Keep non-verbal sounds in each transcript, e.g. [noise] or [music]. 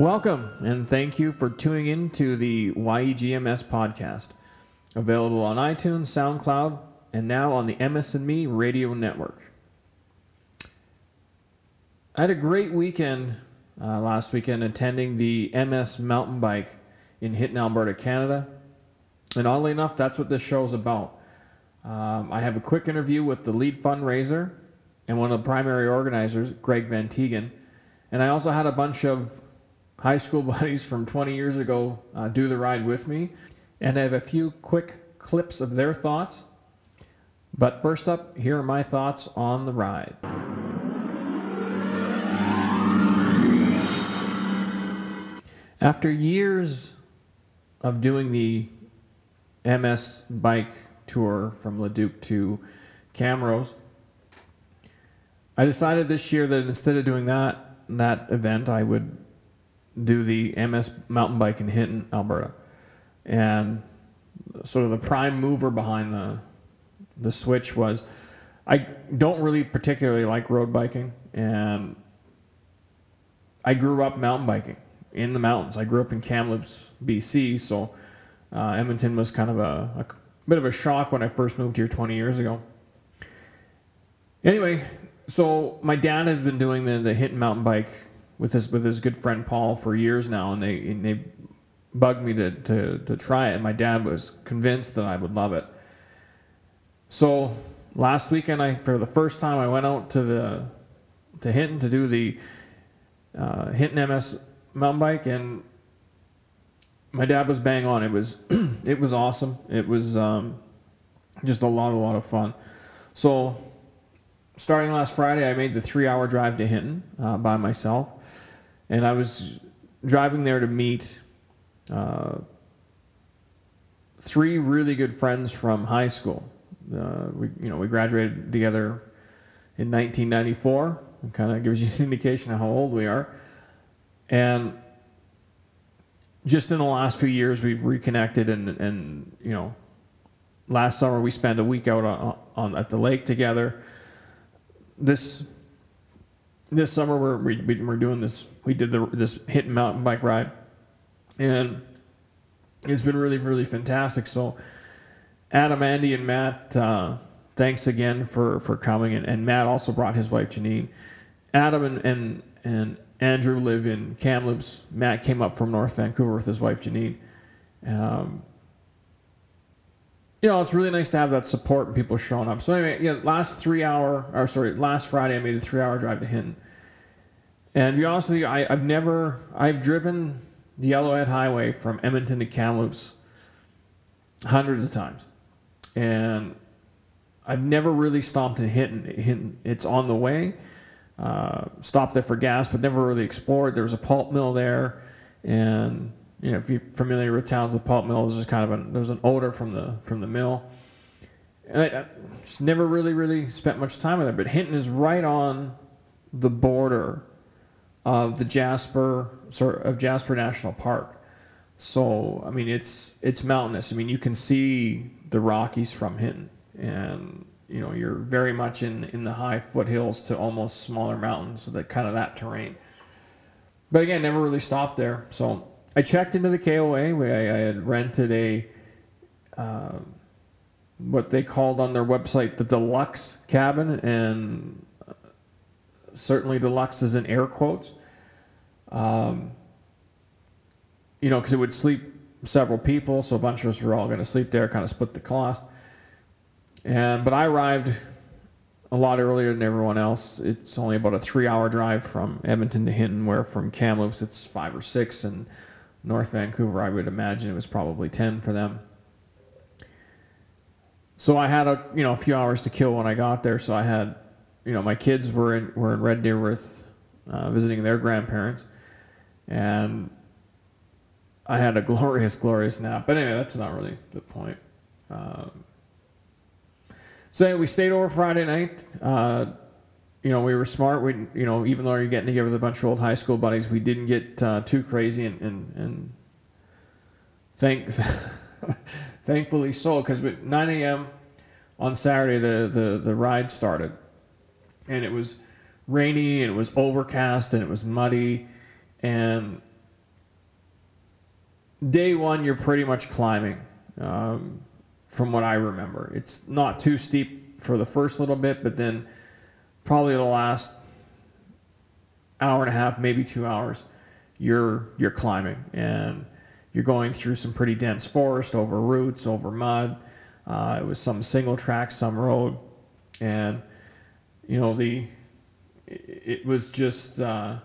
Welcome and thank you for tuning in to the YEGMS podcast, available on iTunes, SoundCloud, and now on the MS&Me radio network. I had a great weekend uh, last weekend attending the MS mountain bike in Hinton, Alberta, Canada. And oddly enough, that's what this show is about. Um, I have a quick interview with the lead fundraiser and one of the primary organizers, Greg Van Tighem. And I also had a bunch of high school [laughs] buddies from 20 years ago uh, do the ride with me. And I have a few quick clips of their thoughts. But first up, here are my thoughts on the ride. After years of doing the MS bike tour from Leduc to Camrose, I decided this year that instead of doing that that event, I would do the MS mountain bike in Hinton, Alberta, and sort of the prime mover behind the the switch was I don't really particularly like road biking, and I grew up mountain biking in the mountains. I grew up in Kamloops, BC, so uh, Edmonton was kind of a, a bit of a shock when I first moved here 20 years ago. Anyway, so my dad had been doing the, the Hinton mountain bike with his with his good friend Paul for years now, and they and they bugged me to, to to try it. And my dad was convinced that I would love it. So last weekend, I for the first time I went out to the to Hinton to do the uh, Hinton MS mountain bike, and my dad was bang on. It was [clears throat] it was awesome. It was um, just a lot a lot of fun. So starting last Friday, I made the three hour drive to Hinton uh, by myself. And I was driving there to meet uh, three really good friends from high school. Uh, we, you know, we graduated together in 1994. It kind of gives you an [laughs] indication of how old we are. And just in the last few years, we've reconnected, and, and you know, last summer we spent a week out on, on at the lake together. This this summer we're we, we're doing this. We did the this hit mountain bike ride, and it's been really really fantastic. So, Adam, Andy, and Matt, uh, thanks again for for coming. And, and Matt also brought his wife Janine. Adam and and and Andrew live in Kamloops. Matt came up from North Vancouver with his wife Janine. Um, you know, it's really nice to have that support and people showing up. So anyway, yeah, last three hour, or sorry, last Friday I made a three hour drive to Hinton. And to be honest with you, I, I've never, I've driven the Yellowhead Highway from Edmonton to Kamloops hundreds of times. And I've never really stopped in Hinton. Hinton it's on the way. Uh, stopped there for gas, but never really explored. There was a pulp mill there, and you know if you're familiar with towns with pulp mills, there's kind of a there's an odor from the from the mill. And I, I just never really really spent much time with it. But Hinton is right on the border of the Jasper sort of Jasper National Park. So I mean it's it's mountainous. I mean you can see the Rockies from Hinton, and you know you're very much in in the high foothills to almost smaller mountains, that kind of that terrain. But again, never really stopped there. So I checked into the KOA. I, I had rented a um, what they called on their website the deluxe cabin, and uh, certainly deluxe is in air quotes. Um, you know, because it would sleep several people, so a bunch of us were all going to sleep there, kind of split the cost. And but I arrived a lot earlier than everyone else. It's only about a three-hour drive from Edmonton to Hinton, where from Kamloops it's five or six, and North Vancouver I would imagine it was probably ten for them. So I had a you know a few hours to kill when I got there. So I had, you know, my kids were in were in Red Deer with uh, visiting their grandparents, and I had a [laughs] glorious, glorious nap. But anyway, that's not really the point. Um, so we stayed over Friday night. Uh, you know, we were smart. We, you know, even though you're getting together with a bunch of old high school buddies, we didn't get uh, too crazy, and and, and thank, [laughs] thankfully so, because at 9 a.m. on Saturday the, the the ride started, and it was rainy and it was overcast and it was muddy, and day one, you're pretty much climbing, um, from what I remember. It's not too steep for the first little bit, but then probably the last hour and a half, maybe two hours, you're you're climbing and you're going through some pretty dense forest, over roots, over mud. Uh, it was some single track, some road, and you know the it, was just. Uh,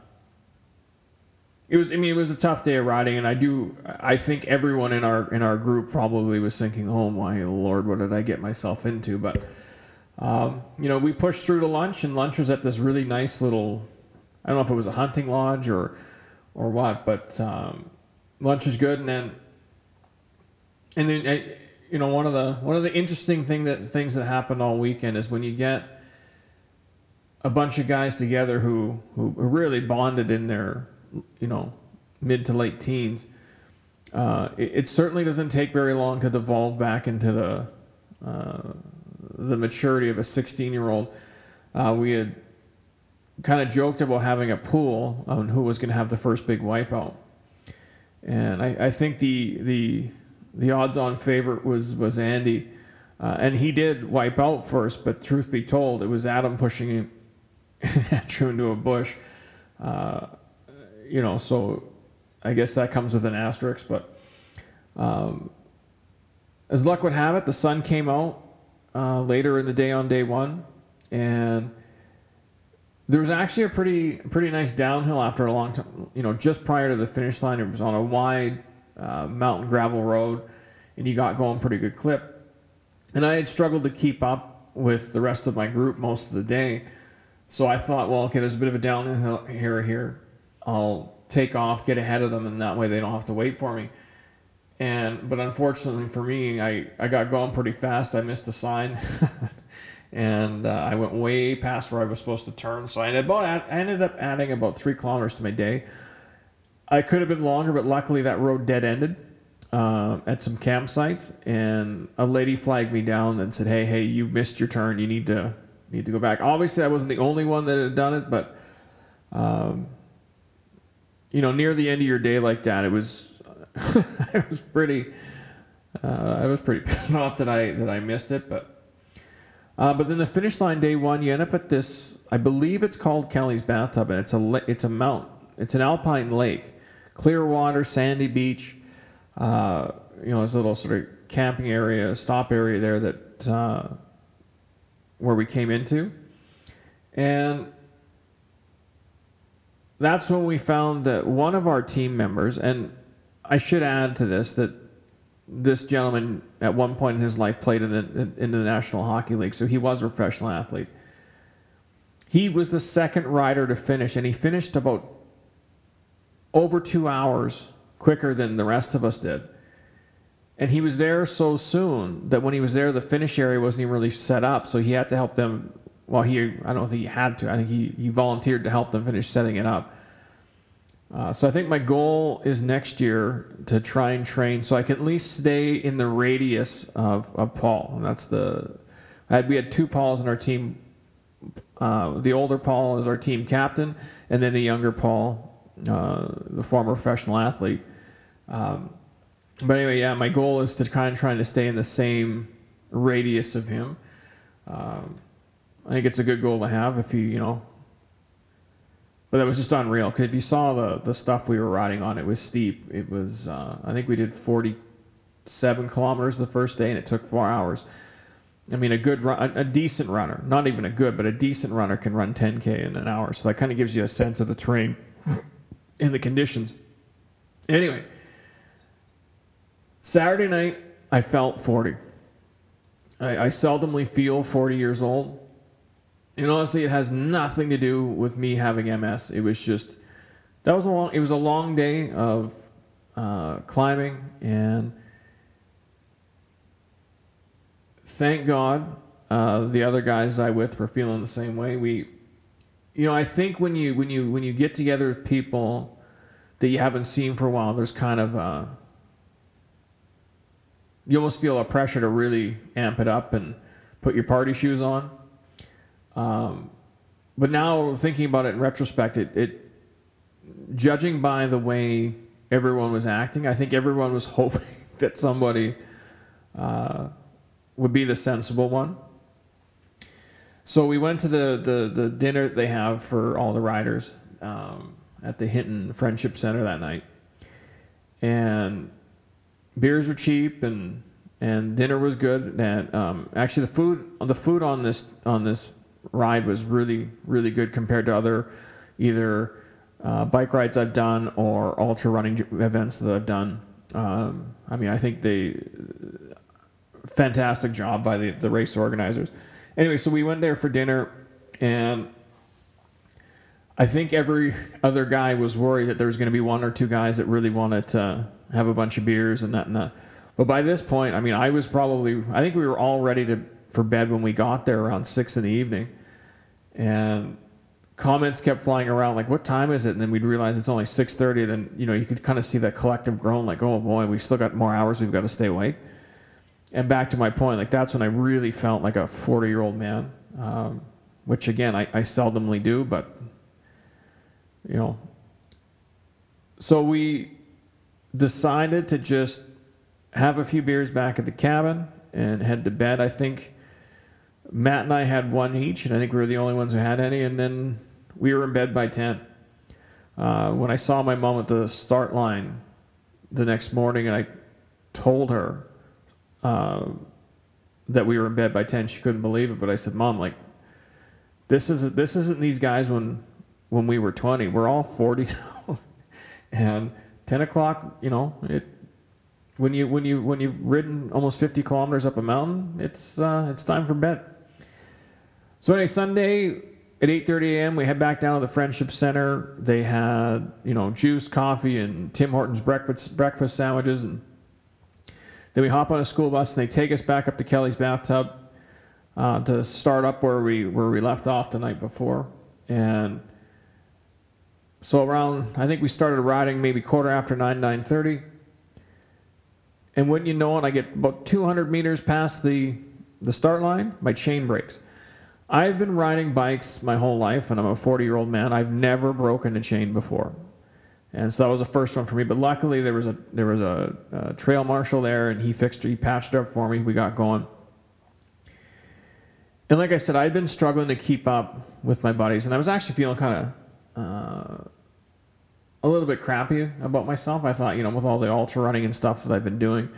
it was. I mean, it was a tough day of riding, and I do. I think everyone in our in our group probably was thinking, "Oh my lord, what did I get myself into?" But um, you know, we pushed through to lunch, and lunch was at this really nice little. I don't know if it was a hunting lodge or or what, but um, lunch was good, and then and then you know one of the one of the interesting thing that things that happened all weekend is when you get a bunch of guys together who who really bonded in their you know mid to late teens. Uh, it, it, certainly doesn't take very long to devolve back into the uh, the maturity of a 16 year old. Uh, we had kind of joked about having a pool on who was going to have the first big wipeout, and I, I think the the the odds on favorite was was Andy, uh, and he did wipe out first. But truth be told, it was Adam pushing him [laughs] into a bush. Uh, you know, so I guess that comes with an asterisk. But um, as luck would have it, the sun came out uh, later in the day on day one, and there was actually a pretty pretty nice downhill after a long time. You know, just prior to the finish line, it was on a wide uh, mountain gravel road, and you got going pretty good clip. And I had struggled to keep up with the rest of my group most of the day. So I thought, well, okay, there's a bit of a downhill here here. I'll take off, get ahead of them, and that way they don't have to wait for me. And but unfortunately for me, I, I got going pretty fast. I missed a sign, [laughs] and uh, I went way past where I was supposed to turn. So I ended, about, I ended up adding about three kilometers to my day. I could have been longer, but luckily that road dead ended uh, at some campsites, and a lady flagged me down and said, "Hey, hey, you missed your turn. You need to need to go back." Obviously, I wasn't the only one that had done it, but um, you know, near the end of your day like that, it was [laughs] it was pretty. Uh, I was pretty [laughs] pissed off that I that I missed it, but. Uh, but then the finish line day one, you end up at this. I believe it's called Kelly's Bathtub, and it's a it's a mount. It's an alpine lake, clear water, sandy beach. Uh, you know, a little sort of camping area, stop area there that uh, where we came into, and that's when we found that one of our team members, and I should add to this that this gentleman at one point in his life played in the, in the National Hockey League, so he was a professional athlete. He was the second rider to finish, and he finished about over two hours quicker than the rest of us did. And he was there so soon that when he was there, the finish area wasn't even really set up, so he had to help them well, he I don't think he had to. I think he, he volunteered to help them finish setting it up. Uh, so I think my goal is next year to try and train so I can at least stay in the radius of, of Paul. And that's the had we had two Pauls in our team. Uh, the older Paul is our team captain, and then the younger Paul, uh, the former professional athlete. Um, but anyway, yeah, my goal is to kind of trying to stay in the same radius of him. Um, I think it's a good goal to have if you, you know. But that was just unreal because if you saw the the stuff we were riding on, it was steep. It was uh, I think we did 47 kilometers the first day, and it took four hours. I mean, a good run, a, a decent runner, not even a good, but a decent runner can run 10k in an hour. So that kind of gives you a sense of the terrain and the conditions. Anyway, Saturday night, I felt 40. I, I seldomly feel 40 years old. And honestly, it has nothing to do with me having MS. It was just that was a long. It was a long day of uh, climbing, and thank God uh, the other guys I with were feeling the same way. We, you know, I think when you when you when you get together with people that you haven't seen for a while, there's kind of a, you almost feel a pressure to really amp it up and put your party shoes on. Um, but now thinking about it in retrospect, it, it judging by the way everyone was acting. I think everyone was [laughs] hoping that somebody uh, would be the sensible one. So we went to the, the, the dinner they have for all the riders um, at the Hinton Friendship Center that night. And beers were cheap and and dinner was good. And um, actually, the food the food on this on this ride was really really good compared to other either uh, bike rides I've done or ultra running events that I've done. Um, I mean, I think they fantastic job by the the race organizers anyway, so we went there for dinner, and I think every other guy was worried that there was going to be one or two guys that really wanted to have a bunch of beers and that and that. But by this point, I mean, I was probably, I think we were all ready to for bed when we got there around six in the evening, and comments kept flying around like, "What time is it?" And then we'd realize it's only six thirty. Then you know you could kind of see that collective groan, like, "Oh boy, we still got more hours. We've got to stay awake." and back to my point, like that's when I really felt like a 40 year old man, um, which again, I, I seldomly do, but you know. So we decided to just have a few beers back at the cabin and head to bed. I think Matt and I had one each, and I think we were the only ones who had any, and then we were in bed by 10. Uh, when I saw my mom at the start line the next morning, and I told her, uh, that we were in bed by 10 she couldn't believe it but i said mom like this isn't this isn't these guys when when we were 20 we're all 40 [laughs] now. and 10 o'clock you know it when you when you when you've ridden almost 50 kilometers up a mountain it's uh, it's time for bed so anyway sunday at 8.30 a.m we head back down to the friendship center they had you know juice coffee and tim hortons breakfast breakfast sandwiches and then we hop on a school bus and they take us back up to Kelly's bathtub uh, to start up where we where we left off the night before. And so around, I think we started riding maybe quarter after nine, nine thirty. And wouldn't you know it, I get about 200 meters past the the start line, my chain breaks. I've been riding bikes my whole life, and I'm a 40 year old man. I've never broken a chain before and so that was the first one for me. But luckily, there was a there was a, a trail marshal there, and he fixed it. He patched it up for me. We got going. And like I said, I'd been struggling to keep up with my buddies, and I was actually feeling kind of uh, a little bit crappy about myself. I thought, you know, with all the ultra running and stuff that I've been doing,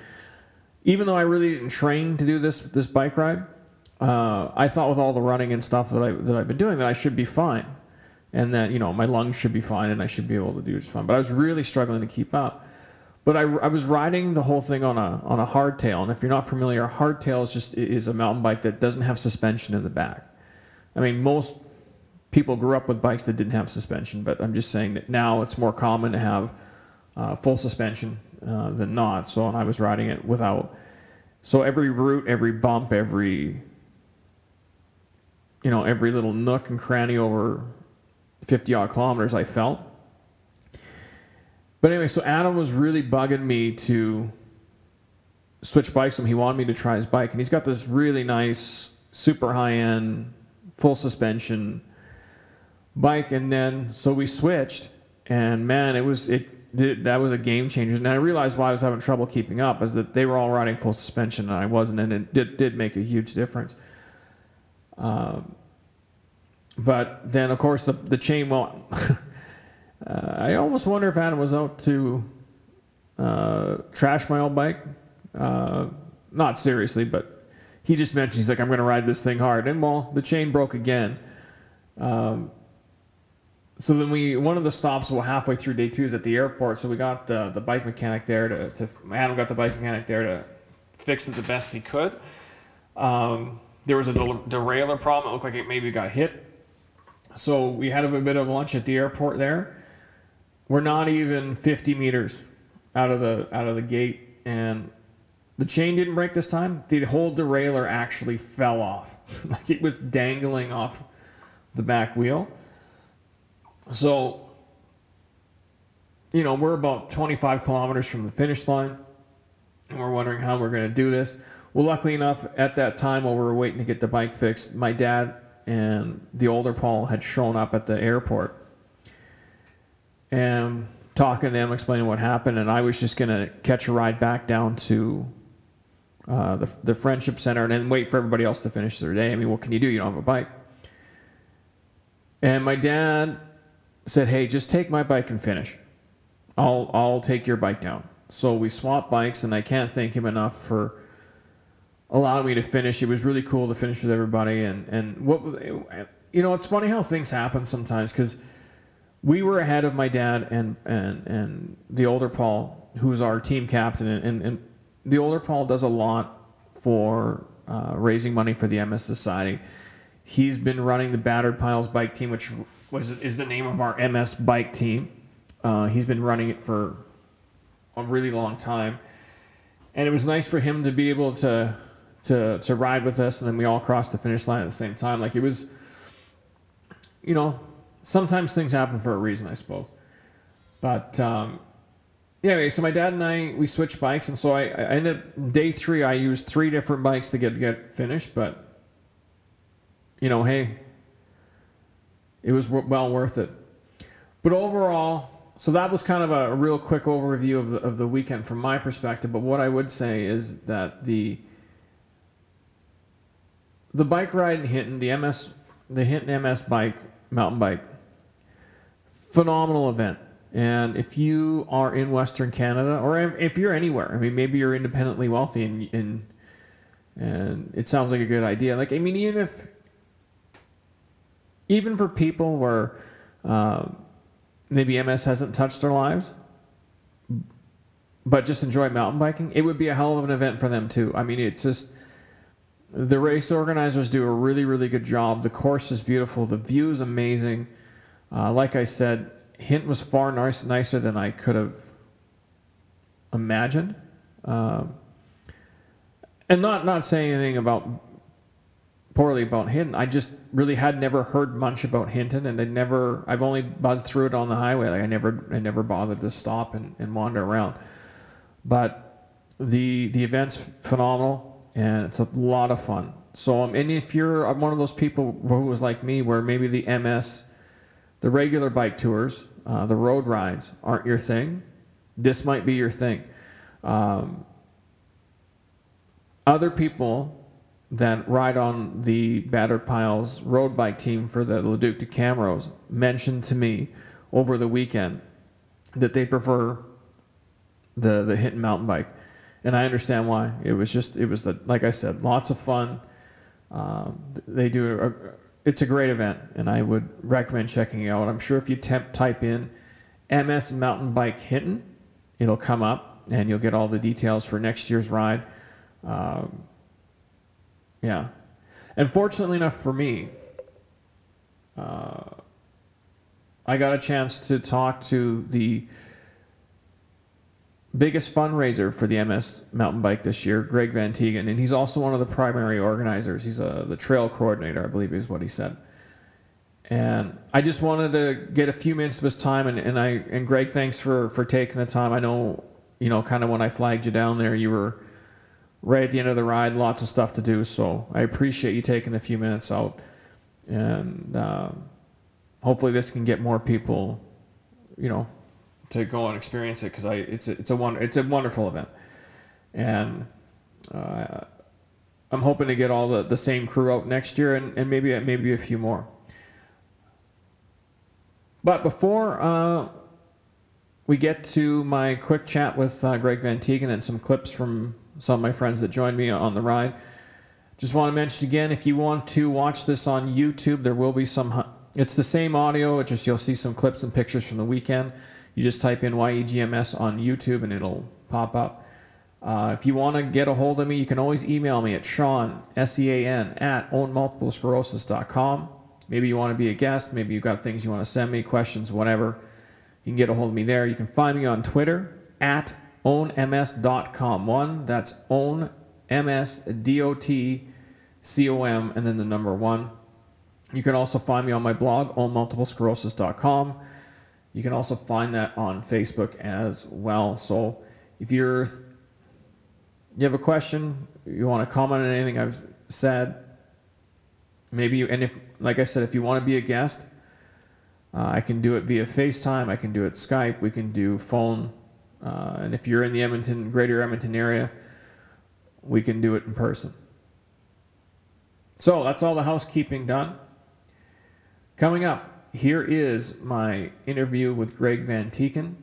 even though I really didn't train to do this this bike ride, uh, I thought with all the running and stuff that I that I've been doing that I should be fine and that you know my lungs should be fine and I should be able to do just fine. But I was really struggling to keep up. But I, I was riding the whole thing on a on a hardtail, and if you're not familiar, hardtail is just is a mountain bike that doesn't have suspension in the back. I mean, most people grew up with bikes that didn't have suspension, but I'm just saying that now it's more common to have uh, full suspension uh, than not. So, and I was riding it without. So every route, every bump, every you know, every little nook and cranny over 50 odd kilometers, I felt. But anyway, so Adam was really bugging me to switch bikes him. He wanted me to try his bike, and he's got this really nice, super high end, full suspension bike. And then, so we switched, and man, it was it. That was a game changer, and I realized why I was having trouble keeping up is that they were all riding full suspension and I wasn't, and it did, did make a huge difference. Um, but then, of course, the, the chain won't. [laughs] uh, I almost wonder if Adam was out to uh, trash my old bike. Uh, not seriously, but he just mentioned, he's like, I'm going to ride this thing hard. And well, the chain broke again. Um, so then we, one of the stops, well, halfway through day two is at the airport. So we got the, the bike mechanic there to, to, Adam got the bike mechanic there to fix it the best he could. Um, there was a derailleur problem. It looked like it maybe got hit so we had a bit of lunch at the airport there. We're not even 50 meters out of the out of the gate, and the chain didn't break this time. The whole derailleur actually fell off, [laughs] like it was dangling off the back wheel. So, you know, we're about 25 kilometers from the finish line, and we're wondering how we're going to do this. Well, luckily enough, at that time while we were waiting to get the bike fixed, my dad and the older Paul had shown up at the airport. And talking to them, explaining what happened, and I was just gonna catch a ride back down to uh, the the friendship center and then wait for everybody else to finish their day. I mean, what can you do? You don't have a bike. And my dad said, "Hey, just take my bike and finish. I'll I'll take your bike down." So we swapped bikes, and I can't thank him enough for allowing me to finish. It was really cool to finish with everybody, and and what you know, it's funny how things happen sometimes because we were ahead of my dad and and and the older Paul, who's our team captain, and and the older Paul does a lot for uh, raising money for the MS Society. He's been running the Battered Piles bike team, which was is the name of our MS bike team. Uh, he's been running it for a really long time, and it was nice for him to be able to to to ride with us, and then we all crossed the finish line at the same time. Like it was, you know, sometimes things happen for a reason, I suppose. But um, yeah, anyway, so my dad and I we switched bikes, and so I, I ended up day three. I used three different bikes to get get finished, but you know, hey, it was well worth it. But overall, so that was kind of a, a real quick overview of the, of the weekend from my perspective. But what I would say is that the the bike ride in Hinton, the MS, the Hinton MS bike mountain bike, phenomenal event. And if you are in Western Canada, or if you're anywhere, I mean, maybe you're independently wealthy and, and and it sounds like a good idea. Like, I mean, even if even for people where uh, maybe MS hasn't touched their lives, but just enjoy mountain biking, it would be a hell of an event for them too. I mean, it's just the race organizers do a really, really good job. The course is beautiful. The view is amazing. Uh, like I said, Hint was far nice, nicer than I could have imagined. Um, and not not saying anything about poorly about Hinton. I just really had never heard much about Hinton, and I never. I've only buzzed through it on the highway. Like I never, I never bothered to stop and, and wander around. But the the event's phenomenal, and it's a lot of fun. So, um, and if you're one of those people who was like me, where maybe the MS, the regular bike tours, uh, the road rides aren't your thing, this might be your thing. Um, other people that ride on the Battered Piles road bike team for the Leduc de Camrose mentioned to me over the weekend that they prefer the the Hinton mountain bike, and I understand why. It was just it was the like I said, lots of fun. Um, they do a, it's a great event, and I would recommend checking it out. I'm sure if you temp, type in MS Mountain Bike Hinton, it'll come up, and you'll get all the details for next year's ride. Um, yeah. And fortunately enough for me, uh, I got a chance to talk to the biggest fundraiser for the MS mountain bike this year, Greg Van Tighem, and he's also one of the primary organizers. He's a, the trail coordinator, I believe is what he said. And I just wanted to get a few minutes of his time, and, and I and Greg, thanks for for taking the time. I know, you know, kind of when I flagged you down there, you were right at the end of the ride, lots of stuff to do. So I appreciate you taking a few minutes out, and uh, hopefully this can get more people, you know, to go and experience it because I it's a, it's a one it's a wonderful event, and uh, I'm hoping to get all the, the same crew out next year and, and maybe maybe a few more. But before uh, we get to my quick chat with uh, Greg Van Tighem and some clips from some of my friends that joined me on the ride. Just want to mention again, if you want to watch this on YouTube, there will be some. It's the same audio. It's just you'll see some clips and pictures from the weekend. You just type in YEGMS on YouTube and it'll pop up. Uh, if you want to get a hold of me, you can always email me at Sean, S E A N, at ownmultiplesclerosis.com. Maybe you want to be a guest. Maybe you've got things you want to send me, questions, whatever. You can get a hold of me there. You can find me on Twitter at ownms.com. One, that's own ms d o t c o m and then the number one. You can also find me on my blog, ownmultiplesclerosis.com. You can also find that on Facebook as well. So if you're you have a question, you want to comment on anything I've said, maybe you and if like I said, if you want to be a guest, Uh, I can do it via FaceTime. I can do it Skype. We can do phone. Uh, and if you're in the Edmonton, greater Edmonton area, we can do it in person. So that's all the housekeeping done. Coming up, here is my interview with Greg Van Tighem,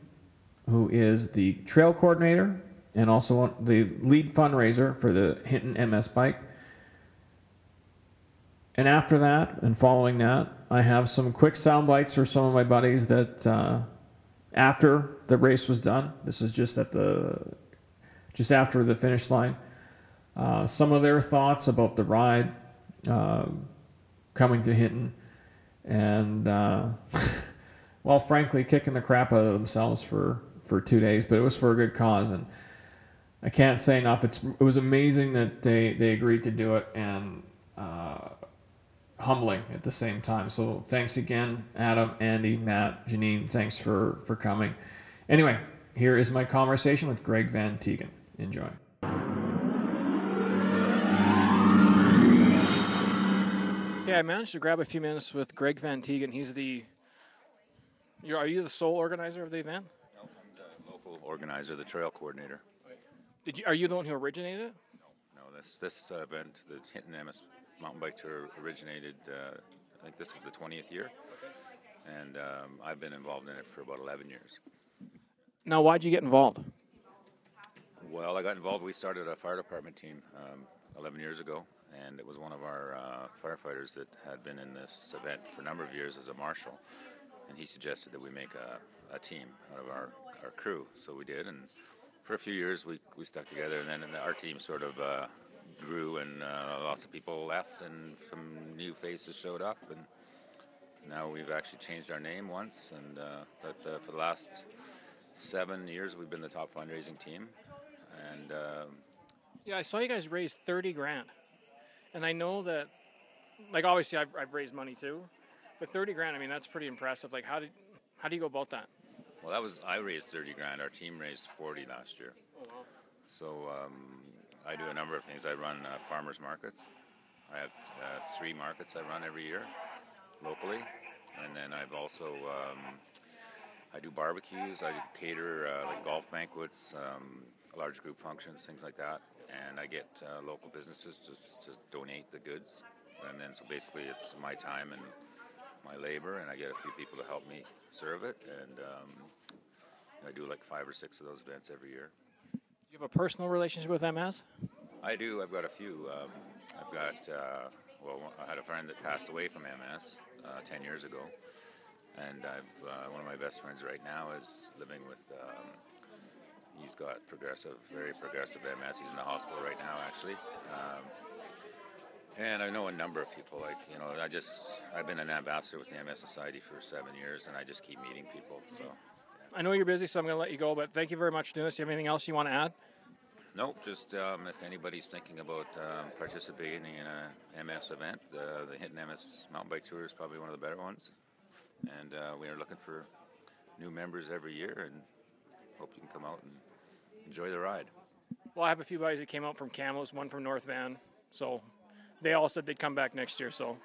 who is the trail coordinator and also the lead fundraiser for the Hinton MS Bike. And after that, and following that, I have some quick sound bites for some of my buddies that uh, after the race was done. This is just at the just after the finish line. Uh, some of their thoughts about the ride uh, coming to Hinton, and uh, [laughs] well, frankly, kicking the crap out of themselves for for two days, but it was for a good cause, and I can't say enough. It's it was amazing that they they agreed to do it, and uh, humbling at the same time. So thanks again, Adam, Andy, Matt, Janine. Thanks for for coming. Anyway, here is my conversation with Greg Van Tighem. Enjoy. I managed to grab a few minutes with Greg Van Tighem. He's the. You're, are you the sole organizer of the event? No, I'm the local organizer, the trail coordinator. Did you, are you the one who originated it? No, no. this this uh, event, the Hinton MS Mountain Bike Tour, originated. Uh, I think this is the 20th year, and um, I've been involved in it for about 11 years. Now, why'd you get involved? Well, I got involved. We started a fire department team um, 11 years ago, and it was one of our uh, firefighters that had been in this event for a number of years as a marshal, and he suggested that we make a, a team out of our, our crew. So we did, and for a few years we, we stuck together, and then our team sort of uh, grew, and uh, lots of people left, and some new faces showed up, and now we've actually changed our name once, and uh, but uh, for the last seven years we've been the top fundraising team, and um, Yeah, I saw you guys raise 30 grand. And I know that, like, obviously I've, I've raised money too, but 30 grand, I mean, that's pretty impressive. Like, how did, how do you go about that? well, that was I raised thirty grand. Our team raised forty last year. So um, I do a number of things. I run uh, farmers markets. I have uh, three markets I run every year locally, and then I've also um, I do barbecues. I cater uh, like golf banquets, um, large group functions, things like that. And I get uh, local businesses to, to donate the goods, and then so basically it's my time and my labor, and I get a few people to help me serve it, and um, I do like five or six of those events every year. Do you have a personal relationship with MS? I do. I've got a few. Um, I've got, uh, well, I had a friend that passed away from MS uh, 10 years ago. And I've, uh, one of my best friends right now is living with, um, he's got progressive, very progressive MS. He's in the hospital right now, actually. Um, and I know a number of people, like, you know, I just, I've been an ambassador with the MS Society for seven years, and I just keep meeting people. So, I know you're busy, so I'm going to let you go, but thank you very much for doing this. Do you have anything else you want to add? Nope, just um, if anybody's thinking about um, participating in a MS event, uh, the Hinton MS Mountain Bike Tour is probably one of the better ones. And uh, we are looking for new members every year and hope you can come out and enjoy the ride. Well, I have a few buddies that came out from Kamloops, one from North Van. So they all said they'd come back next year. So,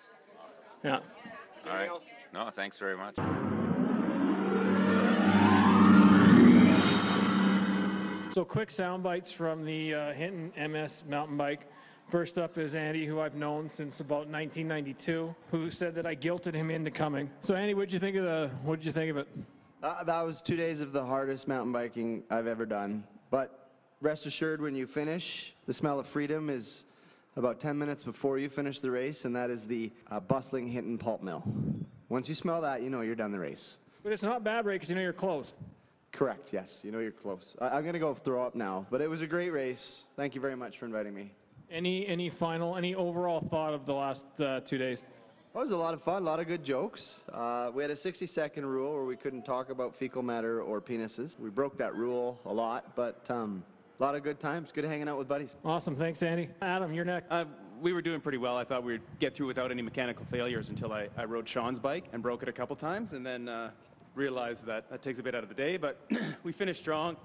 yeah. All right. No, thanks very much. So, quick sound bites from the uh, Hinton MS mountain bike. First up is Andy, who I've known since about 1992, who said that I guilted him into coming. So, Andy, what'd you think of the? What did you think of it? Uh, that was two days of the hardest mountain biking I've ever done. But rest assured, when you finish, the smell of freedom is about 10 minutes before you finish the race, and that is the uh, bustling Hinton pulp mill. Once you smell that, you know you're done the race. But it's not bad, right? Because you know you're close. Correct, yes. You know you're close. I- I'm going to go throw up now, but it was a great race. Thank you very much for inviting me. Any any final any overall thought of the last uh, two days? It was a lot of fun, a lot of good jokes. Uh, we had a 60 second rule where we couldn't talk about fecal matter or penises. We broke that rule a lot, but um, a lot of good times. Good hanging out with buddies. Awesome, thanks, Andy. Adam, you're next. Uh, we were doing pretty well. I thought we'd get through without any mechanical failures until I, I rode Sean's bike and broke it a couple times and then uh, realized that that takes a bit out of the day. But [clears throat] we finished strong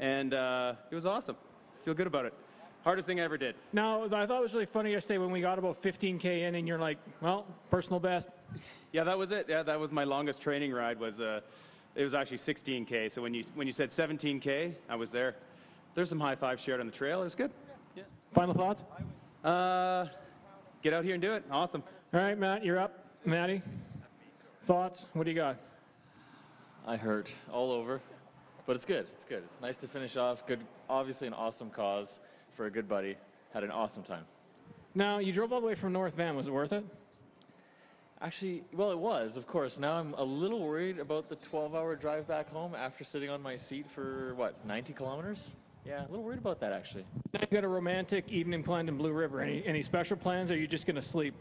and uh, it was awesome. Feel good about it. Hardest thing I ever did. Now, I thought it was really funny yesterday when we got about 15K in and you're like, well, personal best. [laughs] Yeah, that was it. Yeah, that was my longest training ride. Was uh, it was actually 16k. So when you when you said 17k, I was there. There's some high fives shared on the trail. It was good. Yeah. Final thoughts? Uh, get out here and do it. Awesome. All right, Matt, you're up. Maddie, thoughts? What do you got? I hurt all over, but it's good. It's good. It's nice to finish off. Good, obviously an awesome cause for a good buddy. Had an awesome time. Now, you drove all the way from North Van. Was it worth it? Actually, well, it was, of course. Now I'm a little worried about the 12-hour drive back home after sitting on my seat for what, 90 kilometers? Yeah, a little worried about that actually. Now you got a romantic evening planned in Blue River. Any, any special plans, or are you just going to sleep?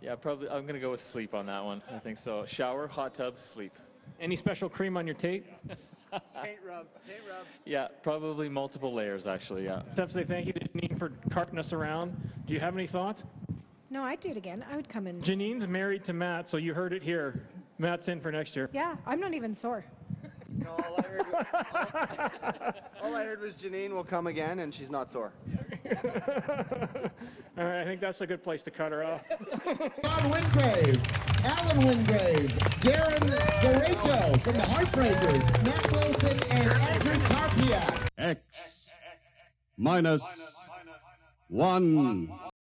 Yeah, probably. I'm gonna go with sleep on that one. I think so. Shower, hot tub, sleep. Any special cream on your tape? [laughs] [laughs] Taint rub, taint rub. Yeah, probably multiple layers actually. Yeah. Except to say thank you to Janine for carting us around. Do you have any thoughts? No, I'd do it again. I would come in. Janine's married to Matt, so you heard it here. Matt's in for next year. Yeah, I'm not even sore. No, all I heard was, all I heard was Janine will come again, and she's not sore. [laughs] [laughs] All right, I think that's a good place to cut her off. [laughs] John Wingrave, Alan Wingrave, Darren Zareko from the Heartbreakers, Matt Wilson, and Andrew Carpia. X minus one.